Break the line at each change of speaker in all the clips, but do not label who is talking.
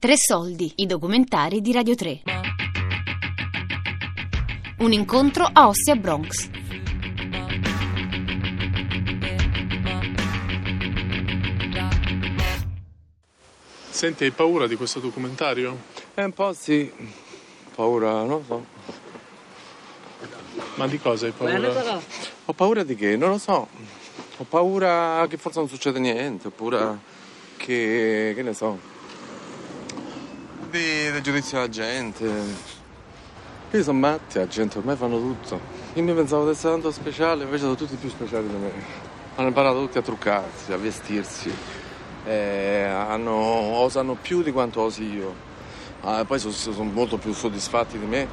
Tre soldi, i documentari di Radio 3. Un incontro a Ossia Bronx.
Senti, hai paura di questo documentario?
Eh, un po' sì. Paura, non lo so.
Ma di cosa hai paura?
Ho paura di che? Non lo so. Ho paura che forse non succeda niente, ho paura che, che ne so, di, del giudizio della gente. Io sono matti, la gente ormai fanno tutto. Io mi pensavo di essere tanto speciale, invece sono tutti più speciali di me. Hanno imparato tutti a truccarsi, a vestirsi. Eh, hanno, osano più di quanto osi io. Ah, poi sono, sono molto più soddisfatti di me.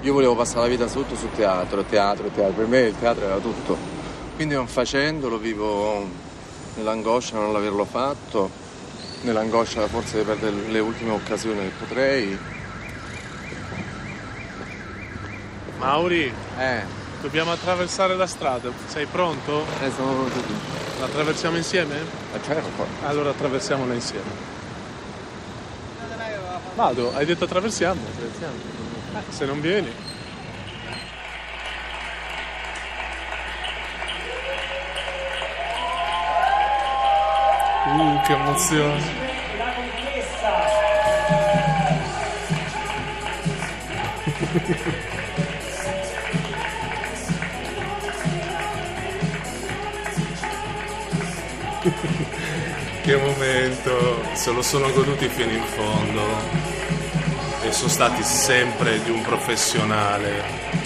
Io volevo passare la vita tutto sul teatro, teatro, teatro. Per me il teatro era tutto. Quindi non facendolo vivo nell'angoscia di non averlo fatto, nell'angoscia forse di perdere le ultime occasioni che potrei.
Mauri,
Eh,
dobbiamo attraversare la strada. Sei pronto?
eh sono pronto.
La attraversiamo insieme?
Eh, certo.
Allora attraversiamola insieme. Vado, hai detto attraversiamo. Eh, se non vieni. Uh, che emozione. Che momento, se lo sono goduti fino in fondo. E sono stati sempre di un professionale,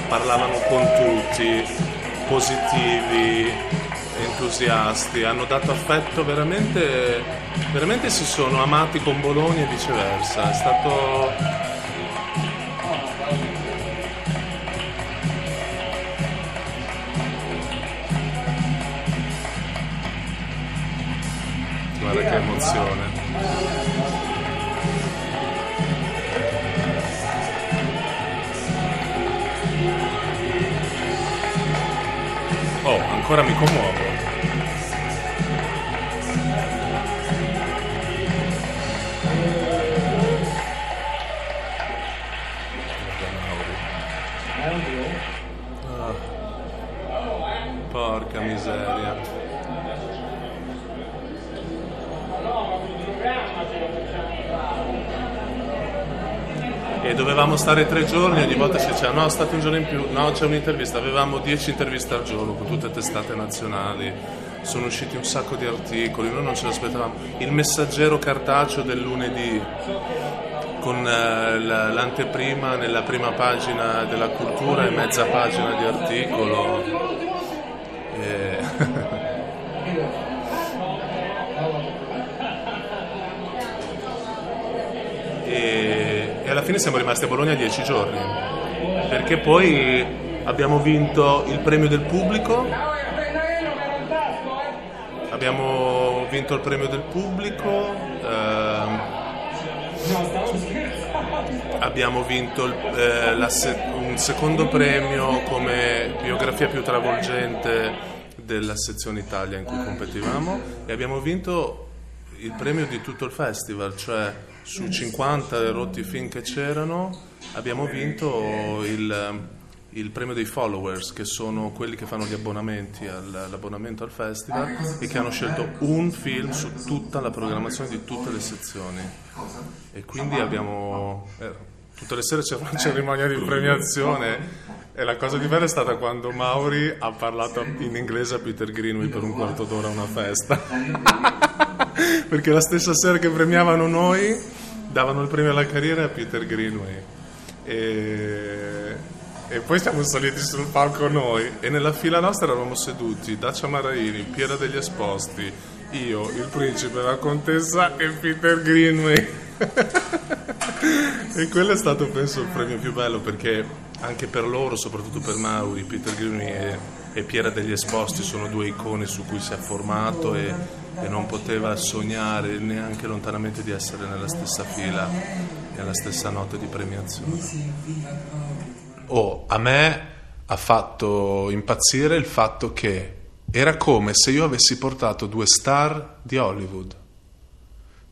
parlavano con tutti, positivi, entusiasti, hanno dato affetto veramente, veramente si sono amati con Bologna e viceversa, è stato Guarda che emozione. Oh, ancora mi commuovo. Ah. Porca miseria. e dovevamo stare tre giorni, ogni volta si diceva no, state un giorno in più, no, c'è un'intervista, avevamo dieci interviste al giorno con tutte testate nazionali, sono usciti un sacco di articoli, noi non ce l'aspettavamo. Il messaggero cartaceo del lunedì con eh, la- l'anteprima nella prima pagina della cultura e mezza pagina di articolo. E- e, e alla fine siamo rimasti a Bologna dieci giorni perché poi abbiamo vinto il premio del pubblico abbiamo vinto il premio del pubblico ehm, abbiamo vinto eh, se- un secondo premio come biografia più travolgente della sezione Italia in cui competivamo e abbiamo vinto il premio di tutto il festival, cioè su 50 rotti film che c'erano abbiamo vinto il, il premio dei followers, che sono quelli che fanno gli abbonamenti al- l'abbonamento al festival e che hanno scelto un film su tutta la programmazione di tutte le sezioni. E quindi abbiamo... eh, tutte le sere c'era una cerimonia di premiazione e la cosa più bella è stata quando Mauri ha parlato in inglese a Peter Greenway per un quarto d'ora a una festa. Perché la stessa sera che premiavano noi, davano il premio alla carriera a Peter Greenway. E, e poi siamo saliti sul palco noi e nella fila nostra eravamo seduti Dacia Maraini, Piera degli Esposti, io, il principe, la contessa e Peter Greenway. e quello è stato penso il premio più bello perché anche per loro, soprattutto per Mauri, Peter Greenway e, e Piera degli Esposti sono due icone su cui si è formato e, e non poteva sognare neanche lontanamente di essere nella stessa fila, nella stessa notte di premiazione. Oh, a me ha fatto impazzire il fatto che era come se io avessi portato due star di Hollywood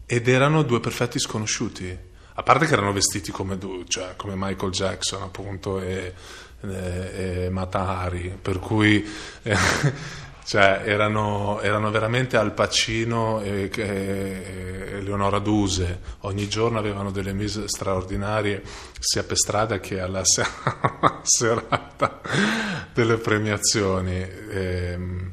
ed erano due perfetti sconosciuti. a parte che erano vestiti come, cioè, come Michael Jackson appunto e, e, e Matahari, per cui cioè, erano, erano, veramente Al Pacino e, e, Leonora Duse, ogni giorno avevano delle mise straordinarie sia per strada che alla serata delle premiazioni. E, ehm,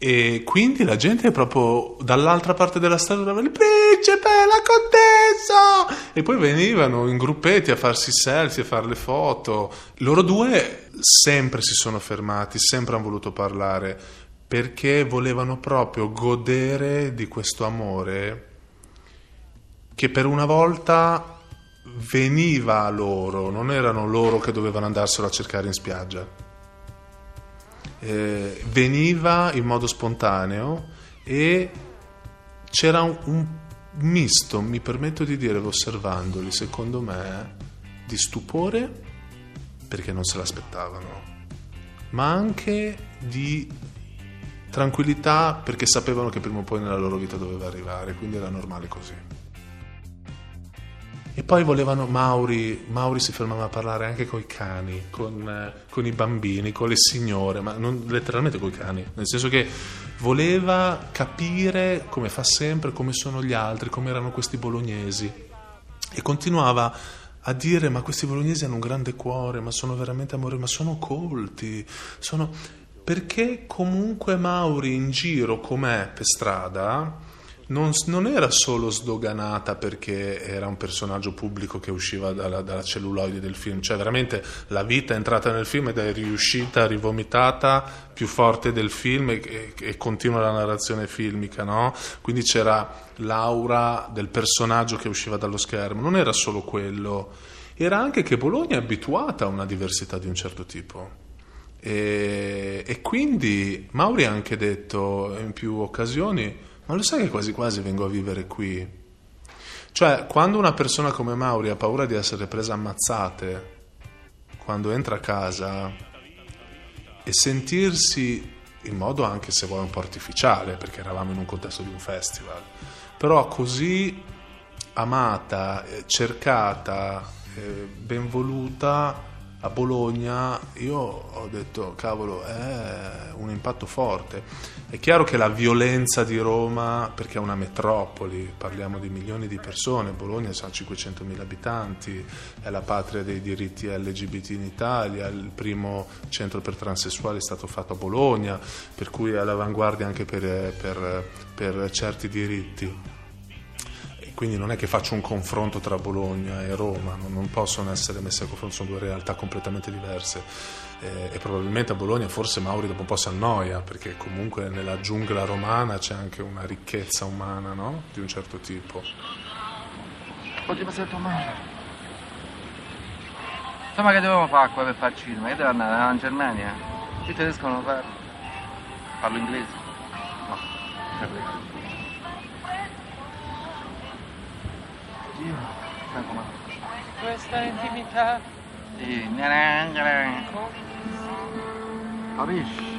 e quindi la gente è proprio dall'altra parte della strada, il principe, la contessa! E poi venivano in gruppetti a farsi selfie, a fare le foto. Loro due sempre si sono fermati, sempre hanno voluto parlare, perché volevano proprio godere di questo amore che per una volta veniva a loro, non erano loro che dovevano andarselo a cercare in spiaggia. Eh, veniva in modo spontaneo e c'era un, un misto, mi permetto di dire, osservandoli, secondo me, di stupore perché non se l'aspettavano, ma anche di tranquillità perché sapevano che prima o poi nella loro vita doveva arrivare, quindi era normale così. E poi volevano Mauri, Mauri si fermava a parlare anche con i cani, con, eh, con i bambini, con le signore, ma non letteralmente con i cani, nel senso che voleva capire come fa sempre, come sono gli altri, come erano questi bolognesi. E continuava a dire ma questi bolognesi hanno un grande cuore, ma sono veramente amore, ma sono colti, sono... perché comunque Mauri in giro com'è per strada non, non, era solo sdoganata perché era un personaggio pubblico che usciva dalla, dalla, celluloide del film, cioè veramente la vita è entrata nel film ed è riuscita, rivomitata più forte del film e, e, e continua la narrazione filmica, no? Quindi c'era l'aura del personaggio che usciva dallo schermo, non era solo quello, era anche che Bologna è abituata a una diversità di un certo tipo. E, e quindi Mauri ha anche detto in più occasioni ma lo sai che quasi quasi vengo a vivere qui? Cioè, quando una persona come Mauri ha paura di essere presa ammazzate, quando entra a casa e sentirsi in modo anche se vuoi un po' artificiale, perché eravamo in un contesto di un festival, però così amata, cercata, ben voluta, a Bologna io ho detto cavolo è un impatto forte è chiaro che la violenza di Roma perché è una metropoli parliamo di milioni di persone Bologna ha 500.000 abitanti è la patria dei diritti LGBT in Italia il primo centro per transessuali è stato fatto a Bologna per cui è all'avanguardia anche per, per, per certi diritti quindi non è che faccio un confronto tra Bologna e Roma, non, possono essere messe a confronto, sono due realtà completamente diverse eh, e probabilmente a Bologna forse Mauri dopo un po' si annoia perché comunque nella giungla romana c'è anche una ricchezza umana no? di un certo tipo.
Oggi sento male. Insomma che dovevamo fare qua per fare cinema? Io devo andare in Germania? Io tedesco non lo parlo. Parlo inglese? No, Dio?
Questa intimità.
Sì, Capisci?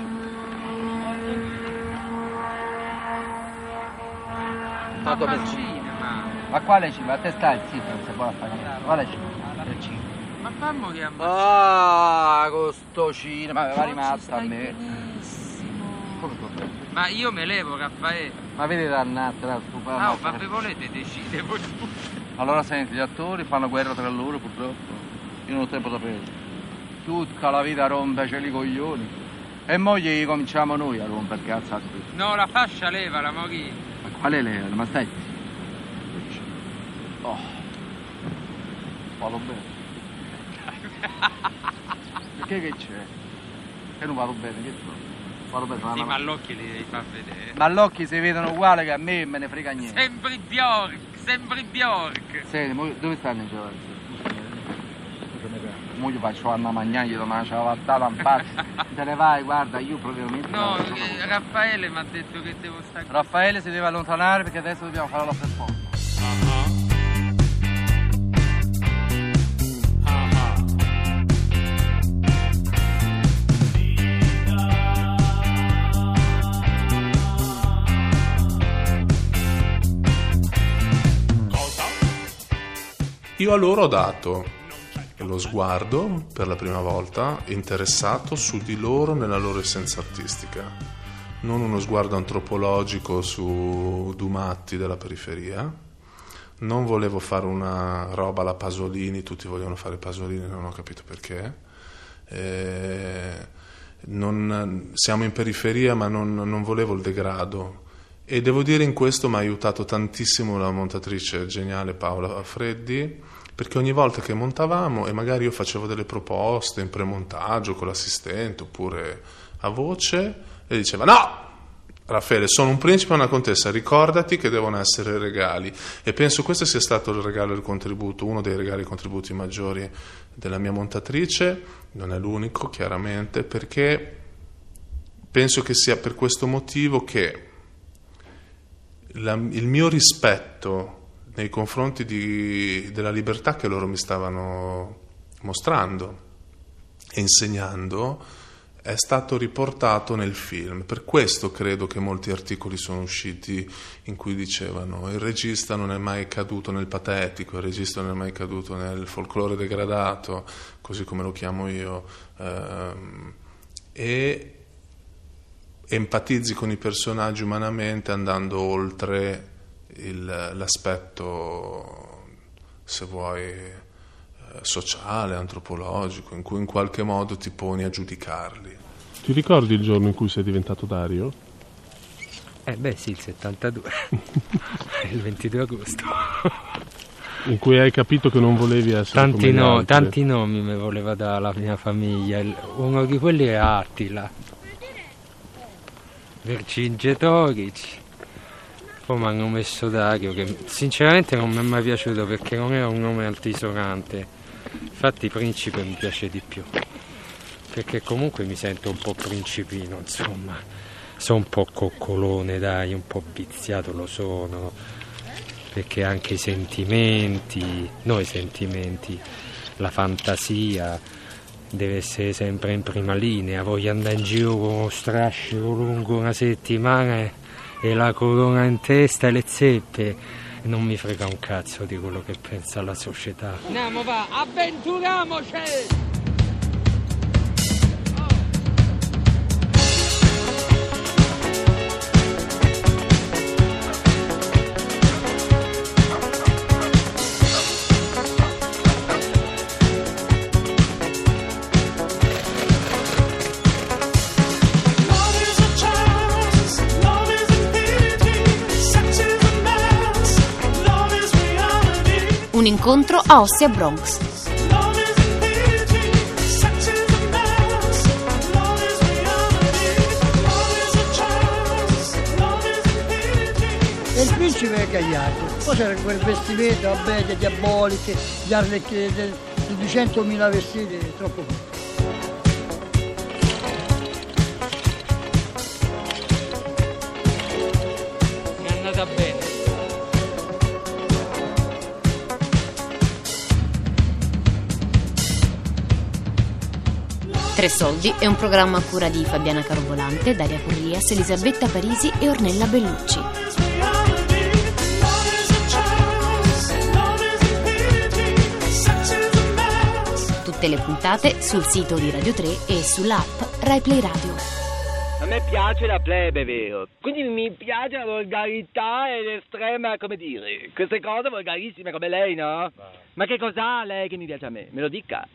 Ma come cinema?
Ma quale cinema? A te stai zitto, non si può fare niente. Quale cinema? Il cinema.
Ma fammo che
Ah, con sto cinema, mi va rimasto a me. Come sto
Ma io me levo, Raffaele.
Ma vedi dannato, la stupida.
No, ma volete decidere voi
allora senti, gli attori fanno guerra tra loro purtroppo. Io non ho tempo da perdere. Tutta la vita rompeceli i coglioni. E moglie cominciamo noi a rompere cazzo a qui.
No, la fascia leva, la moglie.
Ma quale leva? Ma stai? Oh. Vado bene. Perché che c'è? Che non vado bene, che so? Vado bene,
sì, ma l'occhio li devi far vedere.
Ma l'occhio si vedono uguali che a me me ne frega niente.
Sembri Bjork sembri Bjork.
Senti, dove stanno i giovani? Mo io faccio andare a mangiare, gli do una ciabattata in faccia. Te ne vai, guarda, io proprio
No, eh, Raffaele mi ha detto che devo stare qui.
Raffaele si deve allontanare perché adesso dobbiamo fare la performance.
Io a loro ho dato lo sguardo per la prima volta interessato su di loro nella loro essenza artistica, non uno sguardo antropologico su Dumatti della periferia. Non volevo fare una roba alla Pasolini, tutti vogliono fare Pasolini, non ho capito perché. Eh, non, siamo in periferia, ma non, non volevo il degrado. E devo dire in questo mi ha aiutato tantissimo la montatrice geniale Paola Freddi, perché ogni volta che montavamo e magari io facevo delle proposte in premontaggio con l'assistente oppure a voce, e diceva no, Raffaele, sono un principe e una contessa, ricordati che devono essere regali. E penso questo sia stato il regalo del contributo, uno dei regali e contributi maggiori della mia montatrice, non è l'unico chiaramente, perché penso che sia per questo motivo che la, il mio rispetto nei confronti di, della libertà che loro mi stavano mostrando e insegnando è stato riportato nel film. Per questo credo che molti articoli sono usciti in cui dicevano il regista non è mai caduto nel patetico, il regista non è mai caduto nel folklore degradato, così come lo chiamo io, ehm, e empatizzi con i personaggi umanamente andando oltre il, l'aspetto, se vuoi, eh, sociale, antropologico, in cui in qualche modo ti poni a giudicarli.
Ti ricordi il giorno in cui sei diventato Dario?
Eh beh sì, il 72, il 22 agosto.
In cui hai capito che non volevi essere
tanti,
come
no, tanti nomi mi voleva dare la mia famiglia, uno di quelli è Attila, Vercingetoric, poi mi hanno messo Dario che sinceramente non mi è mai piaciuto perché non era un nome altisonante, infatti Principe mi piace di più, perché comunque mi sento un po' principino, insomma, sono un po' coccolone dai, un po' viziato lo sono, perché anche i sentimenti, no i sentimenti, la fantasia deve essere sempre in prima linea, voglio andare in giro con uno strascico lungo una settimana e la corona in testa e le zeppe. Non mi frega un cazzo di quello che pensa la società. Andiamo va, avventuriamoci!
Incontro a Ostia Bronx.
Il principe è Gagliardo. Poi c'era quel vestimento, vabbè, diaboliche, gli di 200.000 vestiti, troppo poco.
Tre Soldi è un programma a cura di Fabiana Carovolante, Daria Currias, Elisabetta Parisi e Ornella Bellucci. Tutte le puntate sul sito di Radio 3 e sull'app RaiPlay Radio.
A me piace la plebe, vero? Quindi mi piace la volgarità e l'estrema, come dire, queste cose volgarissime come lei, no? Ma che cos'ha lei che mi piace a me? Me lo dica.